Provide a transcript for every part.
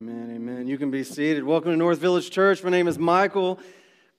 Amen, amen. You can be seated. Welcome to North Village Church. My name is Michael.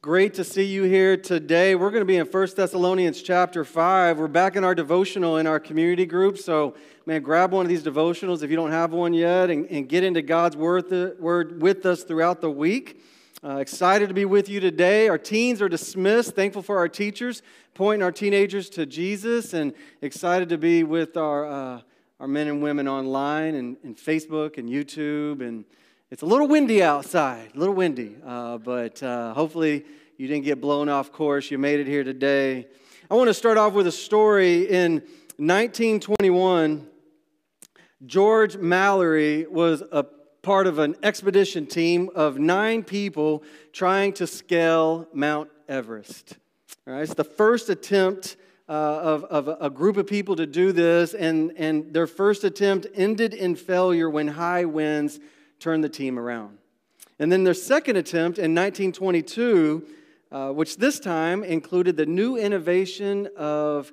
Great to see you here today. We're going to be in 1 Thessalonians chapter 5. We're back in our devotional in our community group. So, man, grab one of these devotionals if you don't have one yet and, and get into God's word, word with us throughout the week. Uh, excited to be with you today. Our teens are dismissed. Thankful for our teachers pointing our teenagers to Jesus and excited to be with our. Uh, our men and women online and, and Facebook and YouTube. And it's a little windy outside, a little windy, uh, but uh, hopefully you didn't get blown off course. You made it here today. I want to start off with a story. In 1921, George Mallory was a part of an expedition team of nine people trying to scale Mount Everest. All right, it's the first attempt uh, of, of a group of people to do this, and, and their first attempt ended in failure when high winds turned the team around. And then their second attempt in 1922, uh, which this time included the new innovation of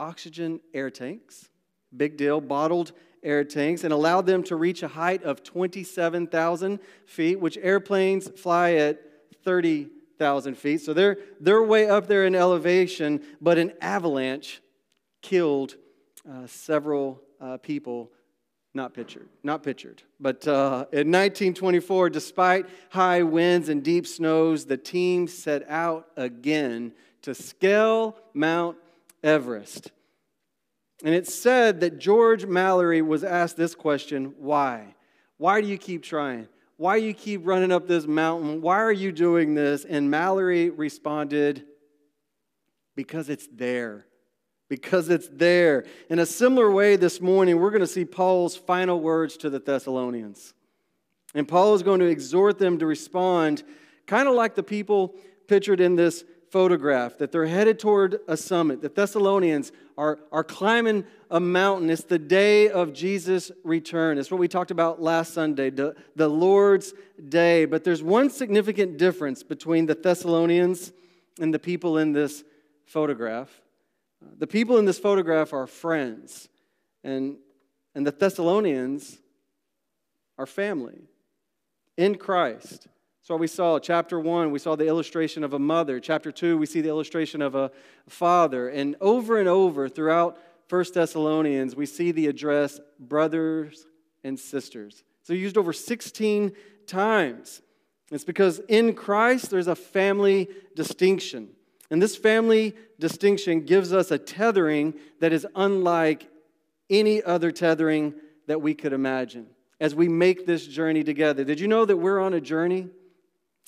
oxygen air tanks, big deal, bottled air tanks, and allowed them to reach a height of 27,000 feet, which airplanes fly at 30 thousand feet. So they're, they're way up there in elevation, but an avalanche killed uh, several uh, people. Not pictured, not pictured. But uh, in 1924, despite high winds and deep snows, the team set out again to scale Mount Everest. And it's said that George Mallory was asked this question why? Why do you keep trying? Why you keep running up this mountain? Why are you doing this? And Mallory responded, Because it's there. Because it's there. In a similar way, this morning, we're going to see Paul's final words to the Thessalonians. And Paul is going to exhort them to respond kind of like the people pictured in this photograph, that they're headed toward a summit. The Thessalonians are, are climbing a mountain. It's the day of Jesus' return. It's what we talked about last Sunday, the, the Lord's day. But there's one significant difference between the Thessalonians and the people in this photograph. The people in this photograph are friends, and, and the Thessalonians are family in Christ. So we saw chapter one, we saw the illustration of a mother. Chapter two, we see the illustration of a father. And over and over throughout First Thessalonians, we see the address brothers and sisters. So used over 16 times. It's because in Christ there's a family distinction. And this family distinction gives us a tethering that is unlike any other tethering that we could imagine as we make this journey together. Did you know that we're on a journey?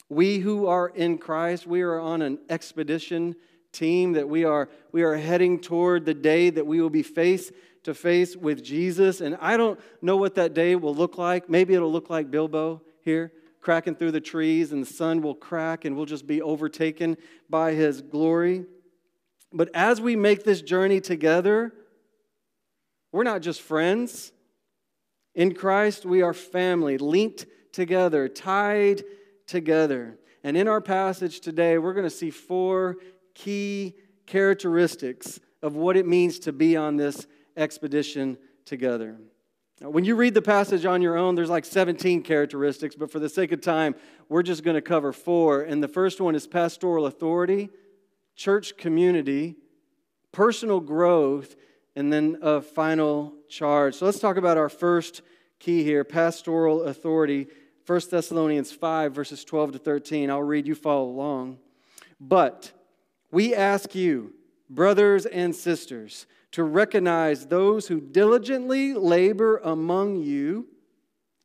We who are in Christ, we are on an expedition team that we are we are heading toward the day that we will be face to face with Jesus and I don't know what that day will look like. Maybe it'll look like Bilbo here cracking through the trees and the sun will crack and we'll just be overtaken by his glory. But as we make this journey together, we're not just friends. In Christ, we are family, linked together, tied together. And in our passage today, we're going to see four key characteristics of what it means to be on this expedition together. Now, when you read the passage on your own, there's like 17 characteristics, but for the sake of time, we're just going to cover four. And the first one is pastoral authority, church community, personal growth, and then a final charge. So let's talk about our first key here pastoral authority. 1 Thessalonians 5, verses 12 to 13. I'll read, you follow along. But we ask you, brothers and sisters, to recognize those who diligently labor among you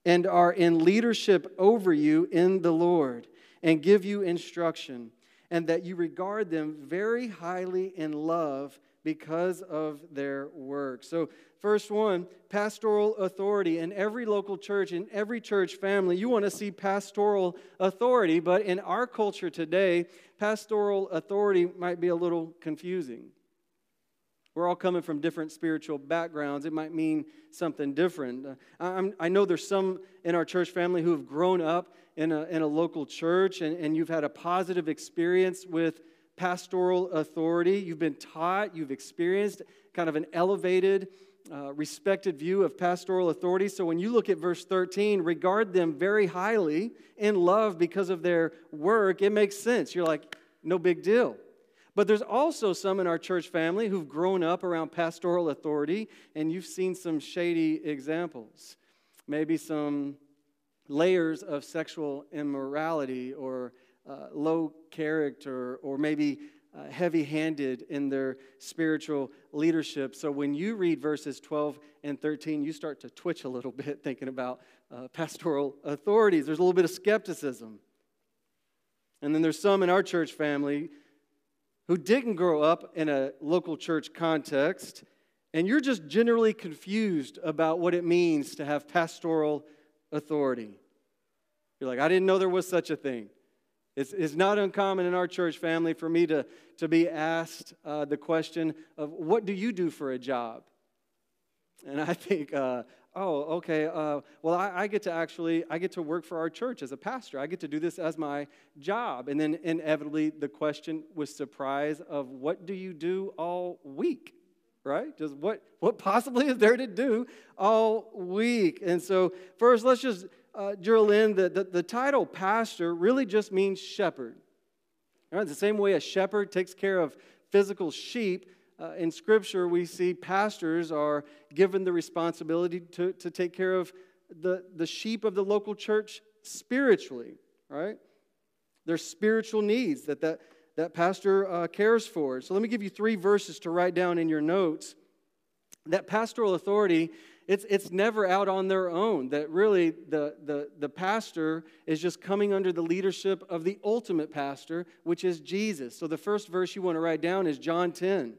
and are in leadership over you in the Lord and give you instruction, and that you regard them very highly in love because of their work. So, first one, pastoral authority. In every local church, in every church family, you want to see pastoral authority, but in our culture today, pastoral authority might be a little confusing. We're all coming from different spiritual backgrounds. It might mean something different. Uh, i know there's some in our church family who have grown up in a, in a local church and, and you've had a positive experience with pastoral authority. You've been taught, you've experienced kind of an elevated uh, respected view of pastoral authority. So when you look at verse 13, regard them very highly in love because of their work, it makes sense. You're like, no big deal. But there's also some in our church family who've grown up around pastoral authority, and you've seen some shady examples. Maybe some layers of sexual immorality or uh, low character, or maybe uh, heavy handed in their spiritual leadership. So when you read verses 12 and 13, you start to twitch a little bit thinking about uh, pastoral authorities. There's a little bit of skepticism. And then there's some in our church family who didn't grow up in a local church context, and you're just generally confused about what it means to have pastoral authority. You're like, I didn't know there was such a thing. It's, it's not uncommon in our church family for me to, to be asked uh, the question of, What do you do for a job? And I think, uh, oh, okay, uh, well, I, I, get to actually, I get to work for our church as a pastor. I get to do this as my job. And then inevitably the question with surprise of what do you do all week? Right? Just what, what possibly is there to do all week? And so first, let's just uh, drill in the, the title pastor really just means shepherd. Right? The same way a shepherd takes care of physical sheep, uh, in Scripture, we see pastors are given the responsibility to, to take care of the, the sheep of the local church spiritually, right? Their spiritual needs that that, that pastor uh, cares for. So let me give you three verses to write down in your notes. That pastoral authority, it's, it's never out on their own. That really the, the, the pastor is just coming under the leadership of the ultimate pastor, which is Jesus. So the first verse you want to write down is John 10.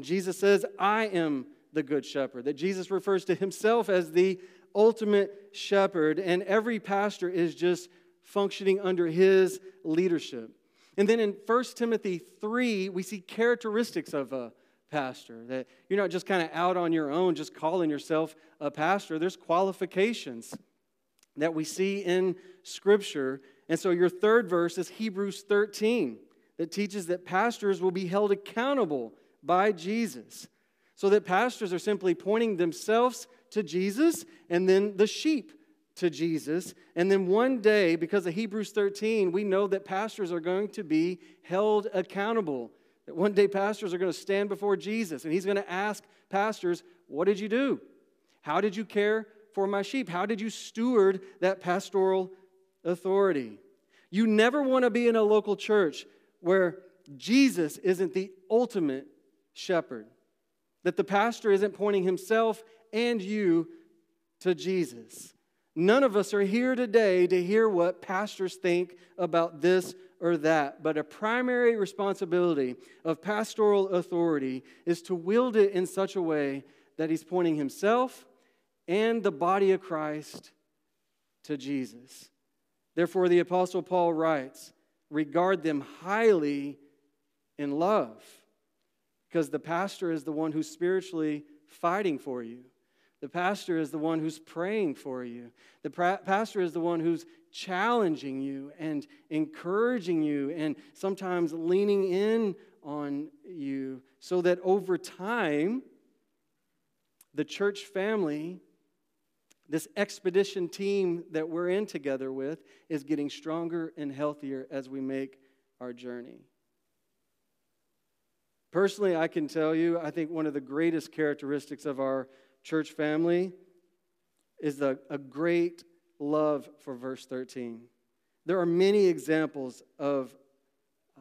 Jesus says, I am the good shepherd. That Jesus refers to himself as the ultimate shepherd, and every pastor is just functioning under his leadership. And then in 1 Timothy 3, we see characteristics of a pastor. That you're not just kind of out on your own, just calling yourself a pastor. There's qualifications that we see in Scripture. And so your third verse is Hebrews 13, that teaches that pastors will be held accountable by Jesus. So that pastors are simply pointing themselves to Jesus and then the sheep to Jesus. And then one day, because of Hebrews 13, we know that pastors are going to be held accountable. That one day pastors are going to stand before Jesus and he's going to ask pastors, What did you do? How did you care for my sheep? How did you steward that pastoral authority? You never want to be in a local church where Jesus isn't the ultimate shepherd. That the pastor isn't pointing himself and you to Jesus. None of us are here today to hear what pastors think about this or that, but a primary responsibility of pastoral authority is to wield it in such a way that he's pointing himself and the body of Christ to Jesus. Therefore, the Apostle Paul writes, Regard them highly in love because the pastor is the one who's spiritually fighting for you. The pastor is the one who's praying for you. The pra- pastor is the one who's challenging you and encouraging you and sometimes leaning in on you so that over time, the church family, this expedition team that we're in together with, is getting stronger and healthier as we make our journey. Personally, I can tell you, I think one of the greatest characteristics of our church family is a, a great love for verse 13. There are many examples of uh,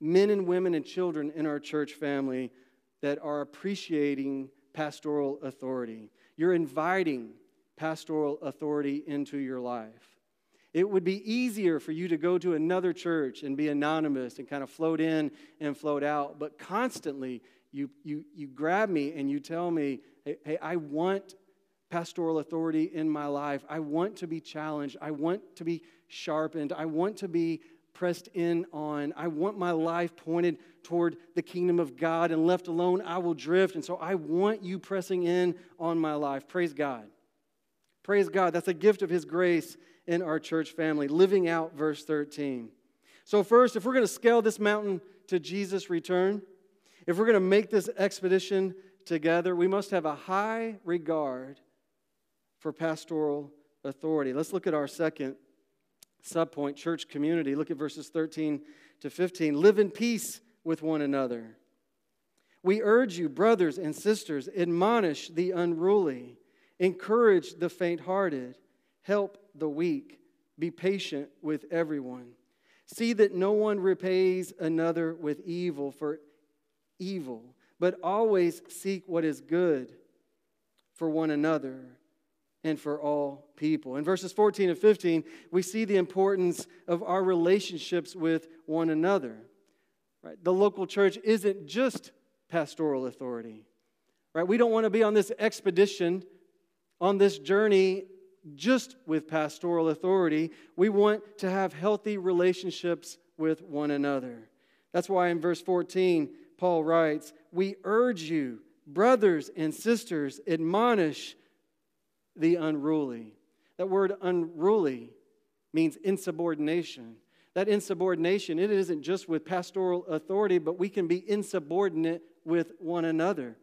men and women and children in our church family that are appreciating pastoral authority. You're inviting pastoral authority into your life. It would be easier for you to go to another church and be anonymous and kind of float in and float out. But constantly, you, you, you grab me and you tell me, hey, hey, I want pastoral authority in my life. I want to be challenged. I want to be sharpened. I want to be pressed in on. I want my life pointed toward the kingdom of God, and left alone, I will drift. And so I want you pressing in on my life. Praise God. Praise God. That's a gift of His grace in our church family, living out verse 13. So, first, if we're going to scale this mountain to Jesus' return, if we're going to make this expedition together, we must have a high regard for pastoral authority. Let's look at our second subpoint church community. Look at verses 13 to 15. Live in peace with one another. We urge you, brothers and sisters, admonish the unruly, encourage the faint hearted, help the weak, be patient with everyone. See that no one repays another with evil for evil, but always seek what is good for one another and for all people. In verses 14 and 15, we see the importance of our relationships with one another. Right? The local church isn't just pastoral authority. Right? We don't want to be on this expedition, on this journey just with pastoral authority. We want to have healthy relationships with one another. That's why in verse 14, Paul writes, We urge you, brothers and sisters, admonish the unruly. That word unruly means insubordination. That insubordination, it isn't just with pastoral authority, but we can be insubordinate with one another.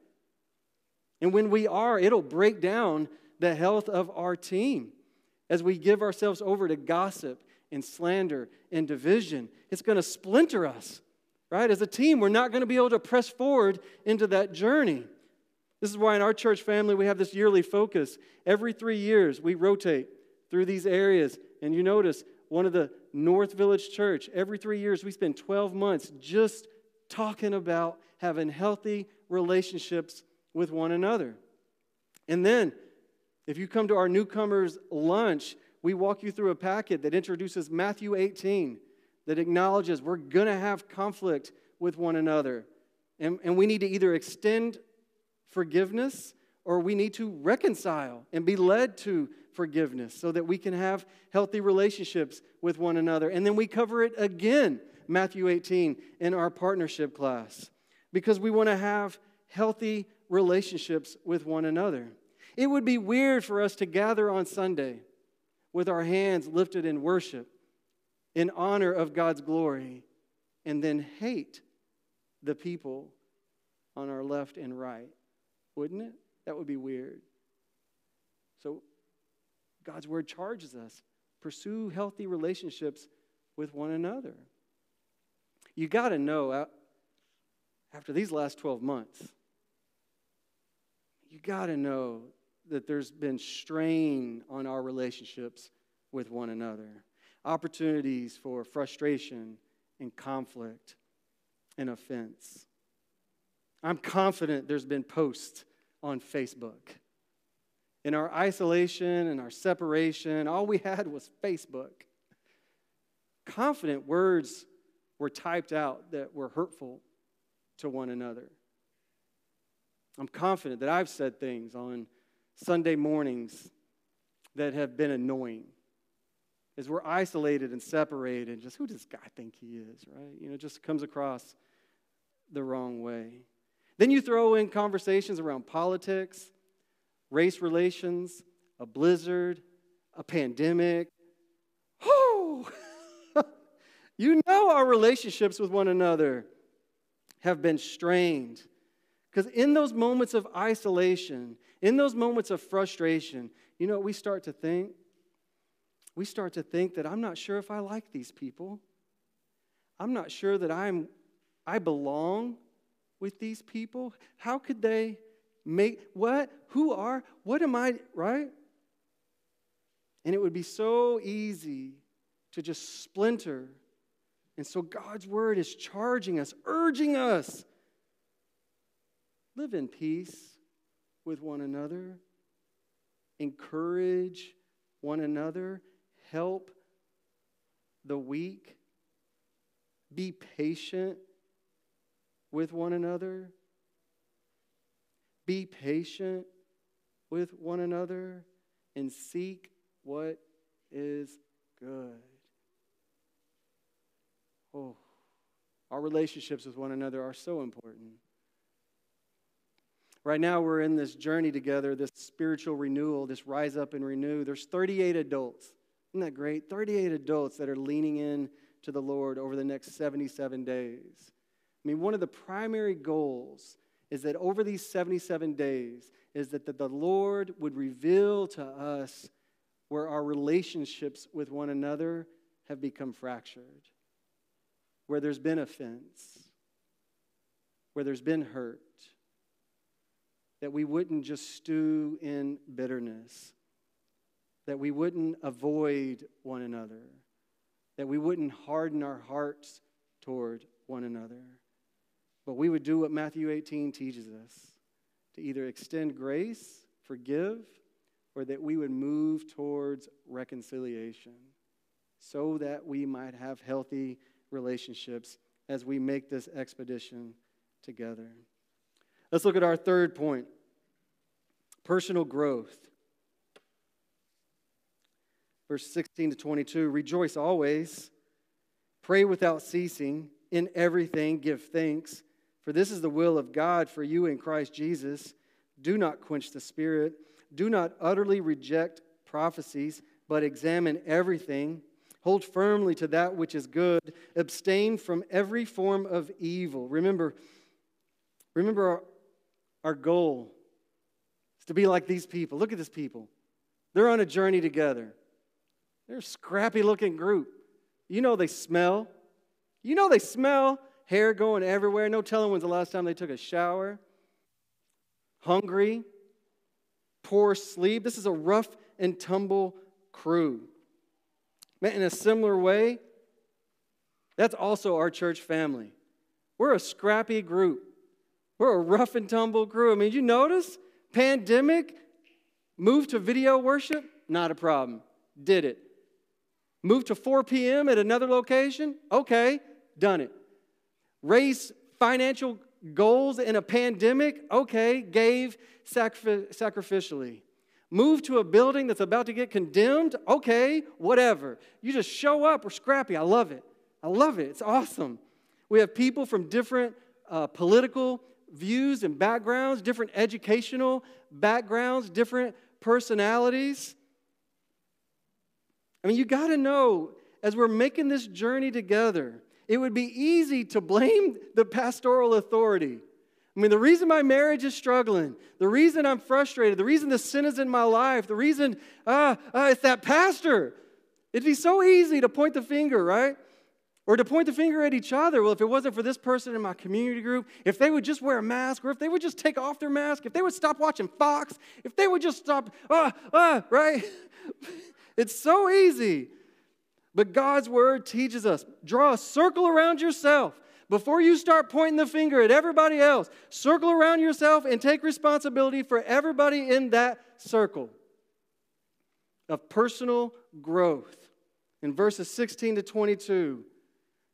And when we are, it'll break down the health of our team as we give ourselves over to gossip and slander and division. It's going to splinter us, right? As a team, we're not going to be able to press forward into that journey. This is why in our church family we have this yearly focus. Every three years we rotate through these areas. And you notice one of the North Village Church, every three years we spend 12 months just talking about having healthy relationships with one another. And then, if you come to our newcomers' lunch, we walk you through a packet that introduces Matthew 18 that acknowledges we're going to have conflict with one another. And, and we need to either extend forgiveness or we need to reconcile and be led to forgiveness so that we can have healthy relationships with one another. And then we cover it again, Matthew 18, in our partnership class, because we want to have healthy relationships with one another. It would be weird for us to gather on Sunday with our hands lifted in worship in honor of God's glory and then hate the people on our left and right wouldn't it? That would be weird. So, God's word charges us pursue healthy relationships with one another. You got to know uh, after these last 12 months, you got to know that there's been strain on our relationships with one another, opportunities for frustration and conflict and offense. I'm confident there's been posts on Facebook. In our isolation and our separation, all we had was Facebook. Confident words were typed out that were hurtful to one another. I'm confident that I've said things on Sunday mornings that have been annoying. As we're isolated and separated, just who does God think he is, right? You know, just comes across the wrong way. Then you throw in conversations around politics, race relations, a blizzard, a pandemic. Oh, you know our relationships with one another have been strained. Because in those moments of isolation, in those moments of frustration, you know what we start to think? We start to think that I'm not sure if I like these people. I'm not sure that I'm I belong with these people? How could they make what? Who are? What am I, right? And it would be so easy to just splinter. And so God's word is charging us, urging us live in peace with one another, encourage one another, help the weak, be patient with one another. Be patient with one another and seek what is good. Oh, our relationships with one another are so important. Right now, we're in this journey together, this spiritual renewal, this rise up and renew. There's 38 adults. Isn't that great? 38 adults that are leaning in to the Lord over the next 77 days. I mean, one of the primary goals is that over these 77 days, is that the Lord would reveal to us where our relationships with one another have become fractured, where there's been offense, where there's been hurt, that we wouldn't just stew in bitterness, that we wouldn't avoid one another, that we wouldn't harden our hearts toward one another, but we would do what Matthew 18 teaches us to either extend grace, forgive, or that we would move towards reconciliation so that we might have healthy relationships as we make this expedition together. Let's look at our third point personal growth. Verse 16 to 22 Rejoice always, pray without ceasing, in everything give thanks, for this is the will of God for you in Christ Jesus. Do not quench the spirit, do not utterly reject prophecies, but examine everything. Hold firmly to that which is good. Abstain from every form of evil. Remember, remember our, our goal is to be like these people. Look at these people. They're on a journey together. They're a scrappy looking group. You know they smell. You know they smell. Hair going everywhere. No telling when's the last time they took a shower. Hungry. Poor sleep. This is a rough and tumble crew. In a similar way, that's also our church family. We're a scrappy group. We're a rough and tumble crew. I mean, you notice Pandemic, move to video worship, not a problem. Did it. Move to 4 p.m. at another location, okay, done it. Raise financial goals in a pandemic, okay, gave sacrificially. Move to a building that's about to get condemned, okay, whatever. You just show up, we're scrappy. I love it. I love it. It's awesome. We have people from different uh, political views and backgrounds, different educational backgrounds, different personalities. I mean, you got to know as we're making this journey together, it would be easy to blame the pastoral authority. I mean, the reason my marriage is struggling, the reason I'm frustrated, the reason the sin is in my life, the reason, ah, uh, it's that pastor. It'd be so easy to point the finger, right? Or to point the finger at each other. Well, if it wasn't for this person in my community group, if they would just wear a mask, or if they would just take off their mask, if they would stop watching Fox, if they would just stop, ah, ah, right? it's so easy. But God's word teaches us draw a circle around yourself. Before you start pointing the finger at everybody else, circle around yourself and take responsibility for everybody in that circle of personal growth. In verses 16 to 22,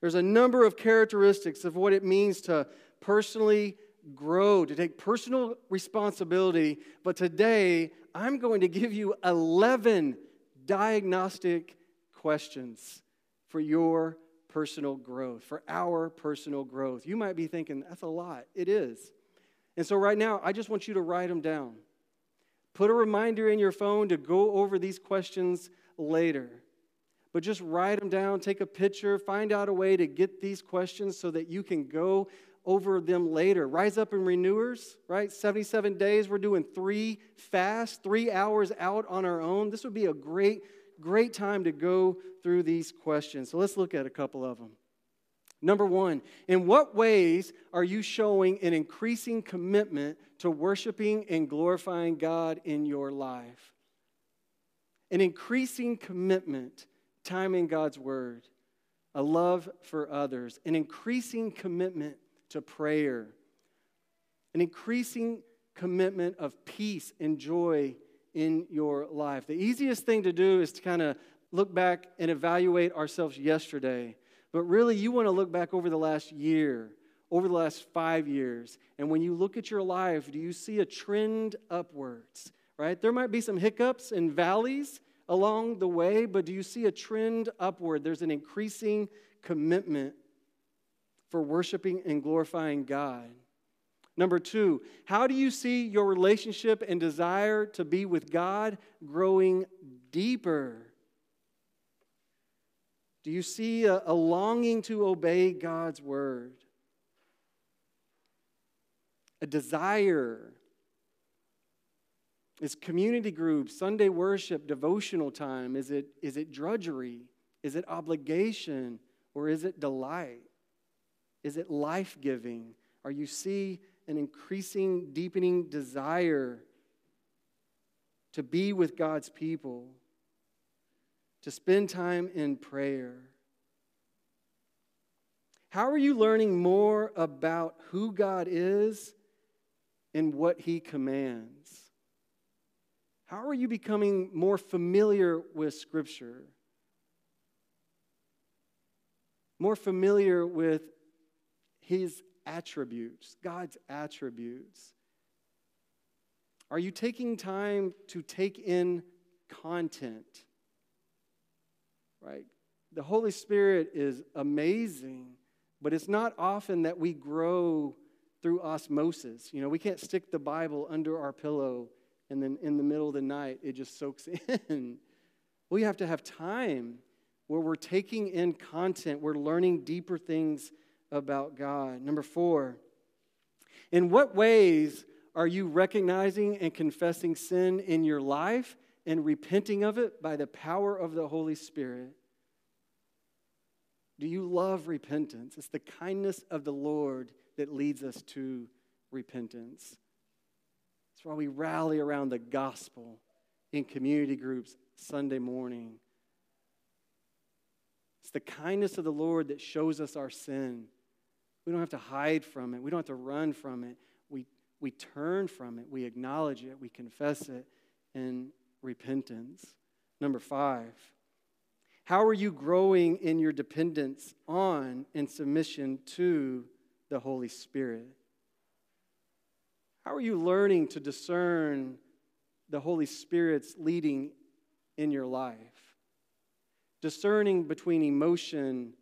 there's a number of characteristics of what it means to personally grow, to take personal responsibility. But today, I'm going to give you 11 diagnostic questions for your personal growth, for our personal growth. You might be thinking, that's a lot. It is. And so, right now, I just want you to write them down. Put a reminder in your phone to go over these questions later but just write them down, take a picture, find out a way to get these questions so that you can go over them later. Rise up and renewers, right? 77 days. We're doing three fast, three hours out on our own. This would be a great, great time to go through these questions. So let's look at a couple of them. Number one, in what ways are you showing an increasing commitment to worshiping and glorifying God in your life? An increasing commitment time in God's Word, a love for others, an increasing commitment to prayer, an increasing commitment of peace and joy in your life. The easiest thing to do is to kind of look back and evaluate ourselves yesterday. But really, you want to look back over the last year, over the last five years. And when you look at your life, do you see a trend upwards? Right? There might be some hiccups and valleys, along the way, but do you see a trend upward? There's an increasing commitment for worshiping and glorifying God. Number two, how do you see your relationship and desire to be with God growing deeper? Do you see a, a longing to obey God's word? a desire? Is community groups, Sunday worship, devotional time, is it, is it drudgery? Is it obligation? Or is it delight? Is it life giving? Are you see an increasing, deepening desire to be with God's people, to spend time in prayer? How are you learning more about who God is and what He commands? How are you becoming more familiar with Scripture? More familiar with His attributes, God's attributes? Are you taking time to take in content? Right? The Holy Spirit is amazing but it's not often that we grow through osmosis. You know, we can't stick the Bible under our pillow and then in the middle of the night it just soaks in. We have to have time where we're taking in content, we're learning deeper things about God. Number four, in what ways are you recognizing and confessing sin in your life and repenting of it by the power of the Holy Spirit? Do you love repentance? It's the kindness of the Lord that leads us to repentance. That's why we rally around the gospel in community groups Sunday morning. It's the kindness of the Lord that shows us our sin. We don't have to hide from it, we don't have to run from it. We, we turn from it, we acknowledge it, we confess it in repentance. Number five, how are you growing in your dependence on and submission to the Holy Spirit? How are you learning to discern the Holy Spirit's leading in your life? Discerning between emotion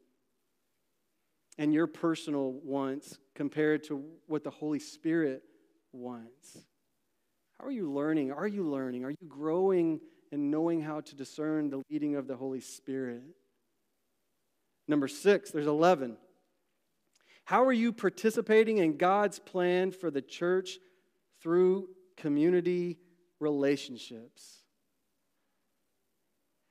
and your personal wants compared to what the Holy Spirit wants. How are you learning? Are you learning? Are you growing and knowing how to discern the leading of the Holy Spirit. Number six, there's 11. How are you participating in God's plan for the church through community relationships?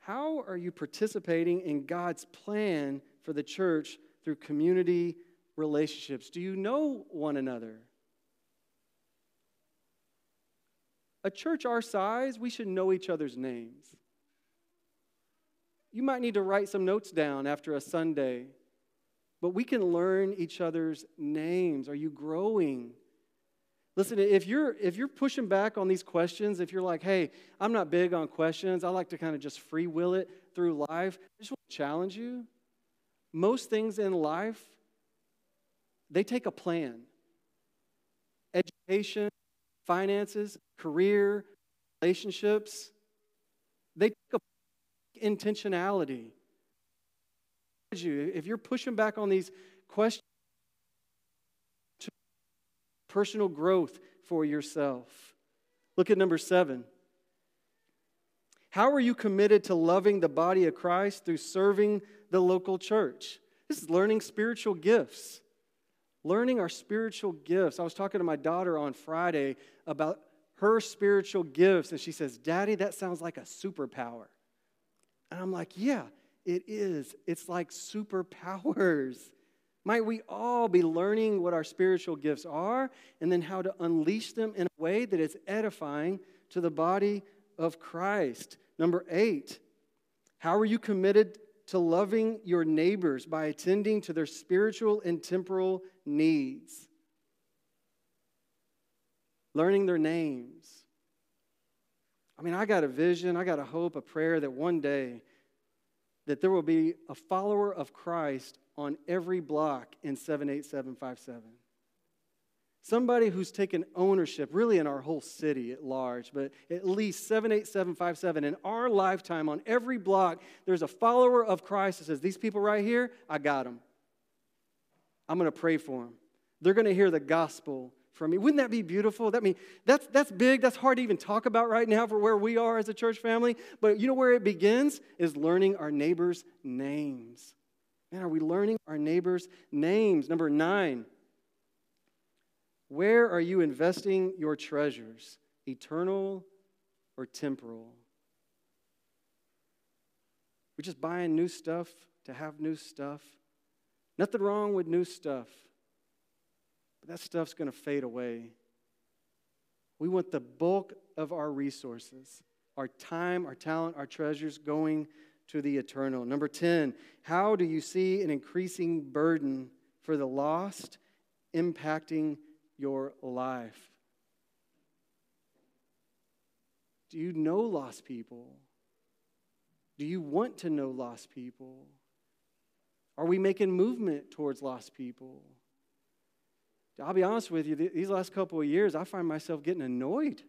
How are you participating in God's plan for the church through community relationships? Do you know one another? A church our size, we should know each other's names. You might need to write some notes down after a Sunday, but we can learn each other's names. Are you growing? Listen, if you're if you're pushing back on these questions, if you're like, "Hey, I'm not big on questions. I like to kind of just free will it through life." I just want to challenge you. Most things in life they take a plan. Education, finances, career, relationships, they take a intentionality. If you're pushing back on these questions, personal growth for yourself. Look at number seven. How are you committed to loving the body of Christ through serving the local church? This is learning spiritual gifts learning our spiritual gifts. I was talking to my daughter on Friday about her spiritual gifts, and she says, Daddy, that sounds like a superpower. And I'm like, Yeah, it is. It's like superpowers. Might we all be learning what our spiritual gifts are and then how to unleash them in a way that is edifying to the body of Christ? Number eight, how are you committed to loving your neighbors by attending to their spiritual and temporal needs, learning their names. I mean, I got a vision, I got a hope, a prayer that one day that there will be a follower of Christ on every block in 78757. Somebody who's taken ownership, really in our whole city at large, but at least 78757. In our lifetime, on every block, there's a follower of Christ that says, These people right here, I got them. I'm going to pray for them. They're going to hear the gospel from me. Wouldn't that be beautiful? That mean that's that's big. That's hard to even talk about right now for where we are as a church family. But you know where it begins is learning our neighbors' names. Man, are we learning our neighbors' names? Number nine. Where are you investing your treasures, eternal or temporal? We're just buying new stuff to have new stuff. Nothing wrong with new stuff, but that stuff's going to fade away. We want the bulk of our resources, our time, our talent, our treasures going to the eternal. Number 10, how do you see an increasing burden for the lost impacting your life? Do you know lost people? Do you want to know lost people? Are we making movement towards lost people? I'll be honest with you, these last couple of years, I find myself getting annoyed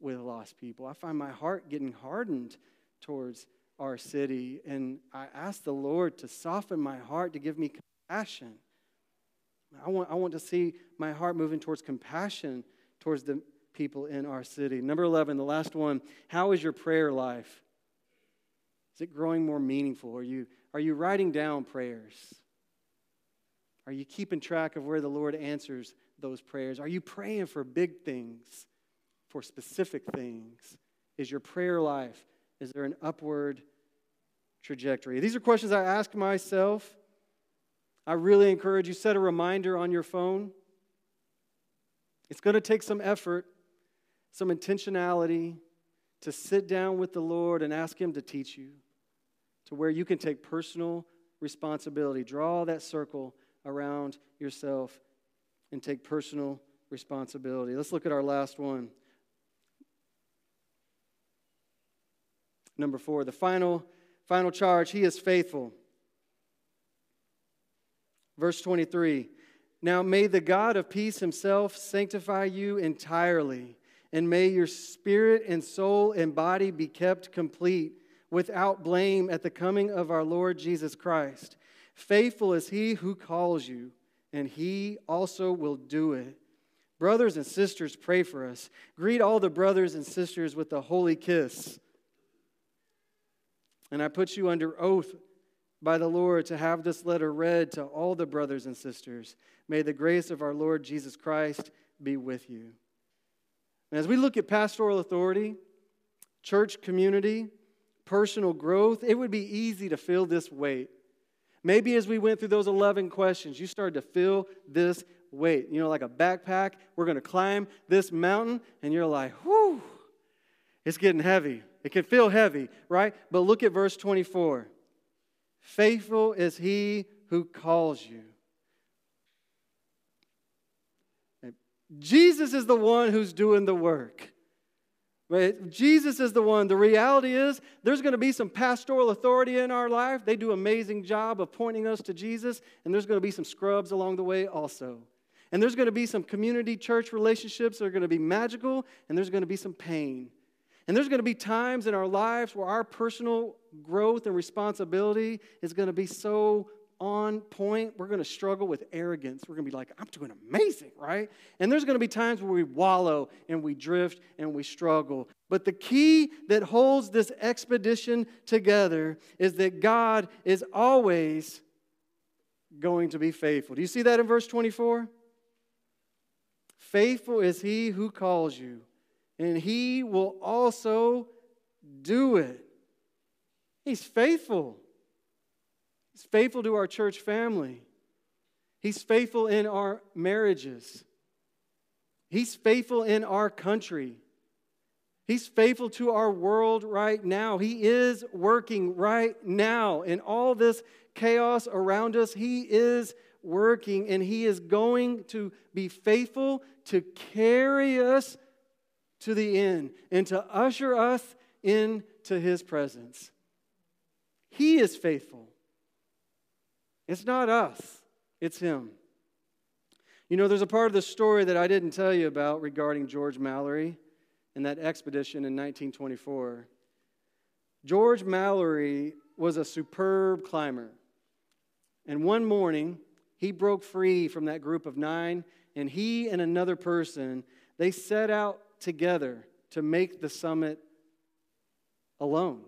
with lost people. I find my heart getting hardened towards our city. And I ask the Lord to soften my heart, to give me compassion. I want, I want to see my heart moving towards compassion towards the people in our city. Number 11, the last one. How is your prayer life? Is it growing more meaningful? Are you, are you writing down prayers? Are you keeping track of where the Lord answers those prayers? Are you praying for big things, for specific things? Is your prayer life, is there an upward trajectory? These are questions I ask myself. I really encourage you set a reminder on your phone. It's going to take some effort, some intentionality to sit down with the Lord and ask Him to teach you to where you can take personal responsibility. Draw that circle around yourself and take personal responsibility. Let's look at our last one. Number four, the final, final charge He is faithful. Verse 23 Now may the God of peace Himself sanctify you entirely, and may your spirit and soul and body be kept complete without blame at the coming of our Lord Jesus Christ. Faithful is he who calls you, and he also will do it. Brothers and sisters, pray for us. Greet all the brothers and sisters with a holy kiss. And I put you under oath by the Lord to have this letter read to all the brothers and sisters. May the grace of our Lord Jesus Christ be with you. And as we look at pastoral authority, church community, personal growth, it would be easy to feel this weight. Maybe as we went through those 11 questions, you started to feel this weight. You know, like a backpack, we're going to climb this mountain, and you're like, whew, it's getting heavy. It can feel heavy, right? But look at verse 24. Faithful is he who calls you. Jesus is the one who's doing the work. Right? Jesus is the one. The reality is, there's going to be some pastoral authority in our life. They do an amazing job of pointing us to Jesus, and there's going to be some scrubs along the way also. And there's going to be some community church relationships that are going to be magical, and there's going to be some pain. And there's going to be times in our lives where our personal growth and responsibility is going to be so on point, we're going to struggle with arrogance. We're going to be like, I'm doing amazing, right? And there's going to be times where we wallow and we drift and we struggle. But the key that holds this expedition together is that God is always going to be faithful. Do you see that in verse 24? Faithful is he who calls you, and he will also do it. He's faithful. He's faithful to our church family. He's faithful in our marriages. He's faithful in our country. He's faithful to our world right now. He is working right now. In all this chaos around us, He is working and He is going to be faithful to carry us to the end and to usher us into His presence. He is faithful. It's not us, it's him. You know, there's a part of the story that I didn't tell you about regarding George Mallory and that expedition in 1924. George Mallory was a superb climber. And one morning, he broke free from that group of nine, and he and another person, they set out together to make the summit alone.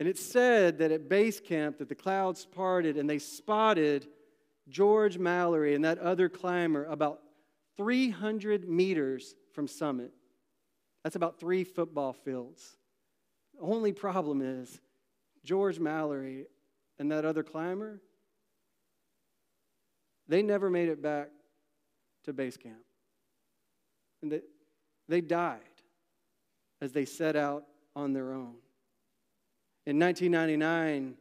And it said that at base camp that the clouds parted and they spotted George Mallory and that other climber about 300 meters from Summit. That's about three football fields. The only problem is George Mallory and that other climber, they never made it back to base camp. And they, they died as they set out on their own. In 1999,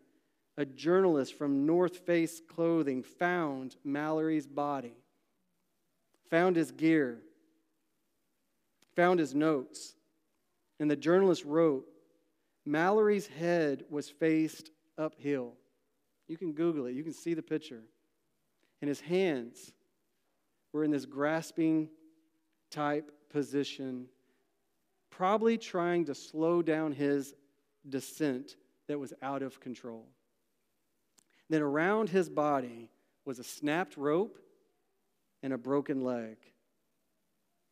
a journalist from North Face Clothing found Mallory's body, found his gear, found his notes. And the journalist wrote Mallory's head was faced uphill. You can Google it, you can see the picture. And his hands were in this grasping type position, probably trying to slow down his descent that was out of control. Then around his body was a snapped rope and a broken leg,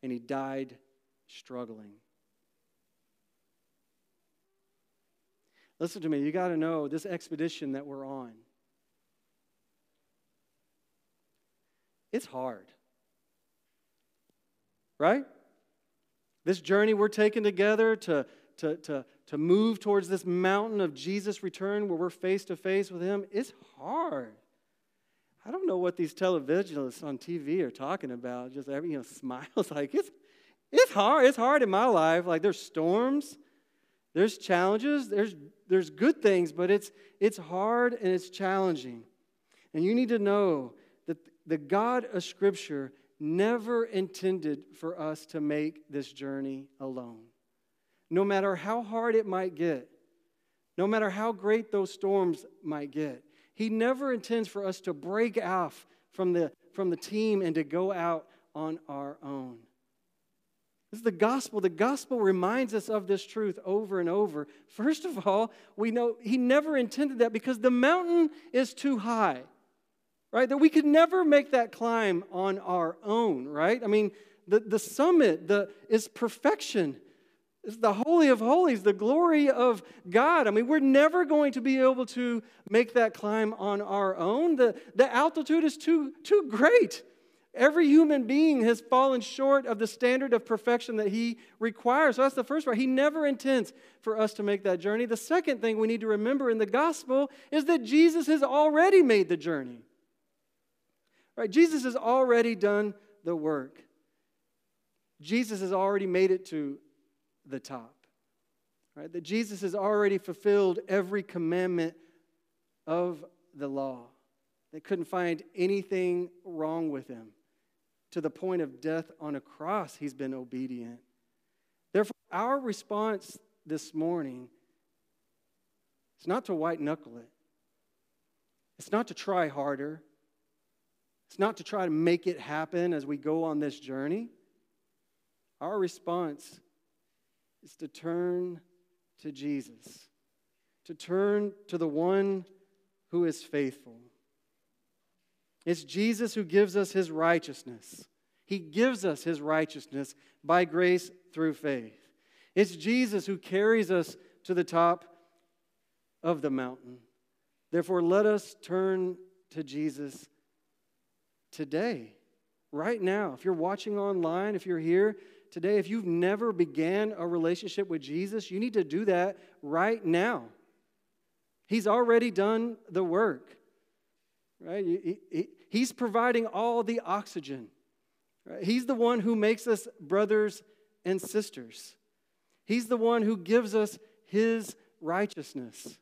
and he died struggling. Listen to me, you got to know this expedition that we're on. It's hard. Right? This journey we're taking together to, to, to, to move towards this mountain of Jesus' return where we're face to face with Him, it's hard. I don't know what these televangelists on TV are talking about. Just every, you know, smiles like it's, it's hard. It's hard in my life. Like there's storms, there's challenges, there's, there's good things, but it's, it's hard and it's challenging. And you need to know that the God of Scripture never intended for us to make this journey alone no matter how hard it might get, no matter how great those storms might get. He never intends for us to break off from the, from the team and to go out on our own. This is the gospel. The gospel reminds us of this truth over and over. First of all, we know he never intended that because the mountain is too high, right? That we could never make that climb on our own, right? I mean, the, the summit the, is perfection. It's the Holy of Holies, the glory of God. I mean, we're never going to be able to make that climb on our own. The, the altitude is too, too great. Every human being has fallen short of the standard of perfection that he requires. So that's the first part. He never intends for us to make that journey. The second thing we need to remember in the gospel is that Jesus has already made the journey. Right? Jesus has already done the work. Jesus has already made it to the top. Right? That Jesus has already fulfilled every commandment of the law. They couldn't find anything wrong with him. To the point of death on a cross, he's been obedient. Therefore, our response this morning is not to white knuckle it, it's not to try harder, it's not to try to make it happen as we go on this journey. Our response is to turn to Jesus, to turn to the one who is faithful. It's Jesus who gives us his righteousness. He gives us his righteousness by grace through faith. It's Jesus who carries us to the top of the mountain. Therefore, let us turn to Jesus today, right now. If you're watching online, if you're here, today, if you've never began a relationship with Jesus, you need to do that right now. He's already done the work, right? He, he, he's providing all the oxygen. He's the one who makes us brothers and sisters. He's the one who gives us his righteousness.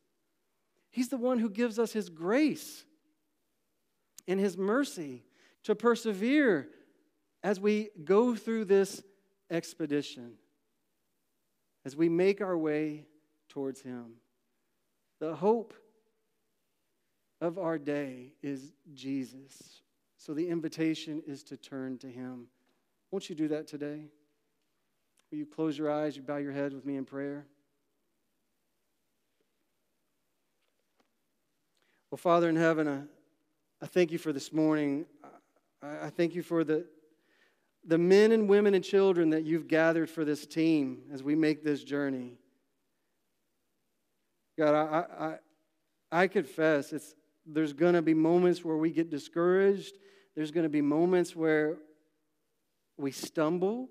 He's the one who gives us his grace and his mercy to persevere as we go through this expedition as we make our way towards Him. The hope of our day is Jesus. So the invitation is to turn to Him. Won't you do that today? Will you close your eyes, you bow your head with me in prayer? Well, Father in heaven, I, I thank you for this morning. I, I thank you for the, the men and women and children that you've gathered for this team as we make this journey. God, I, I, I confess it's, there's going to be moments where we get discouraged. There's going to be moments where we stumble.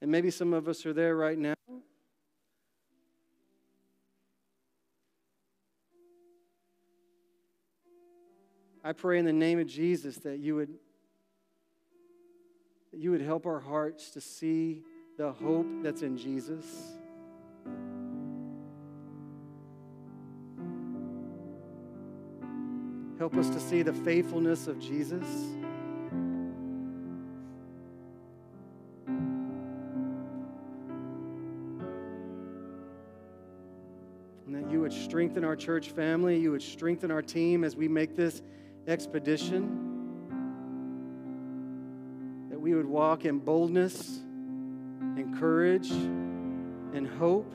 And maybe some of us are there right now. I pray in the name of Jesus that you would that you would help our hearts to see the hope that's in Jesus. Help us to see the faithfulness of Jesus. And that you would strengthen our church family, you would strengthen our team as we make this expedition. That we would walk in boldness and courage and hope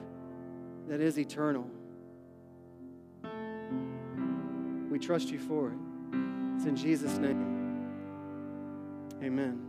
that is eternal. We trust you for it. It's in Jesus' name. Amen.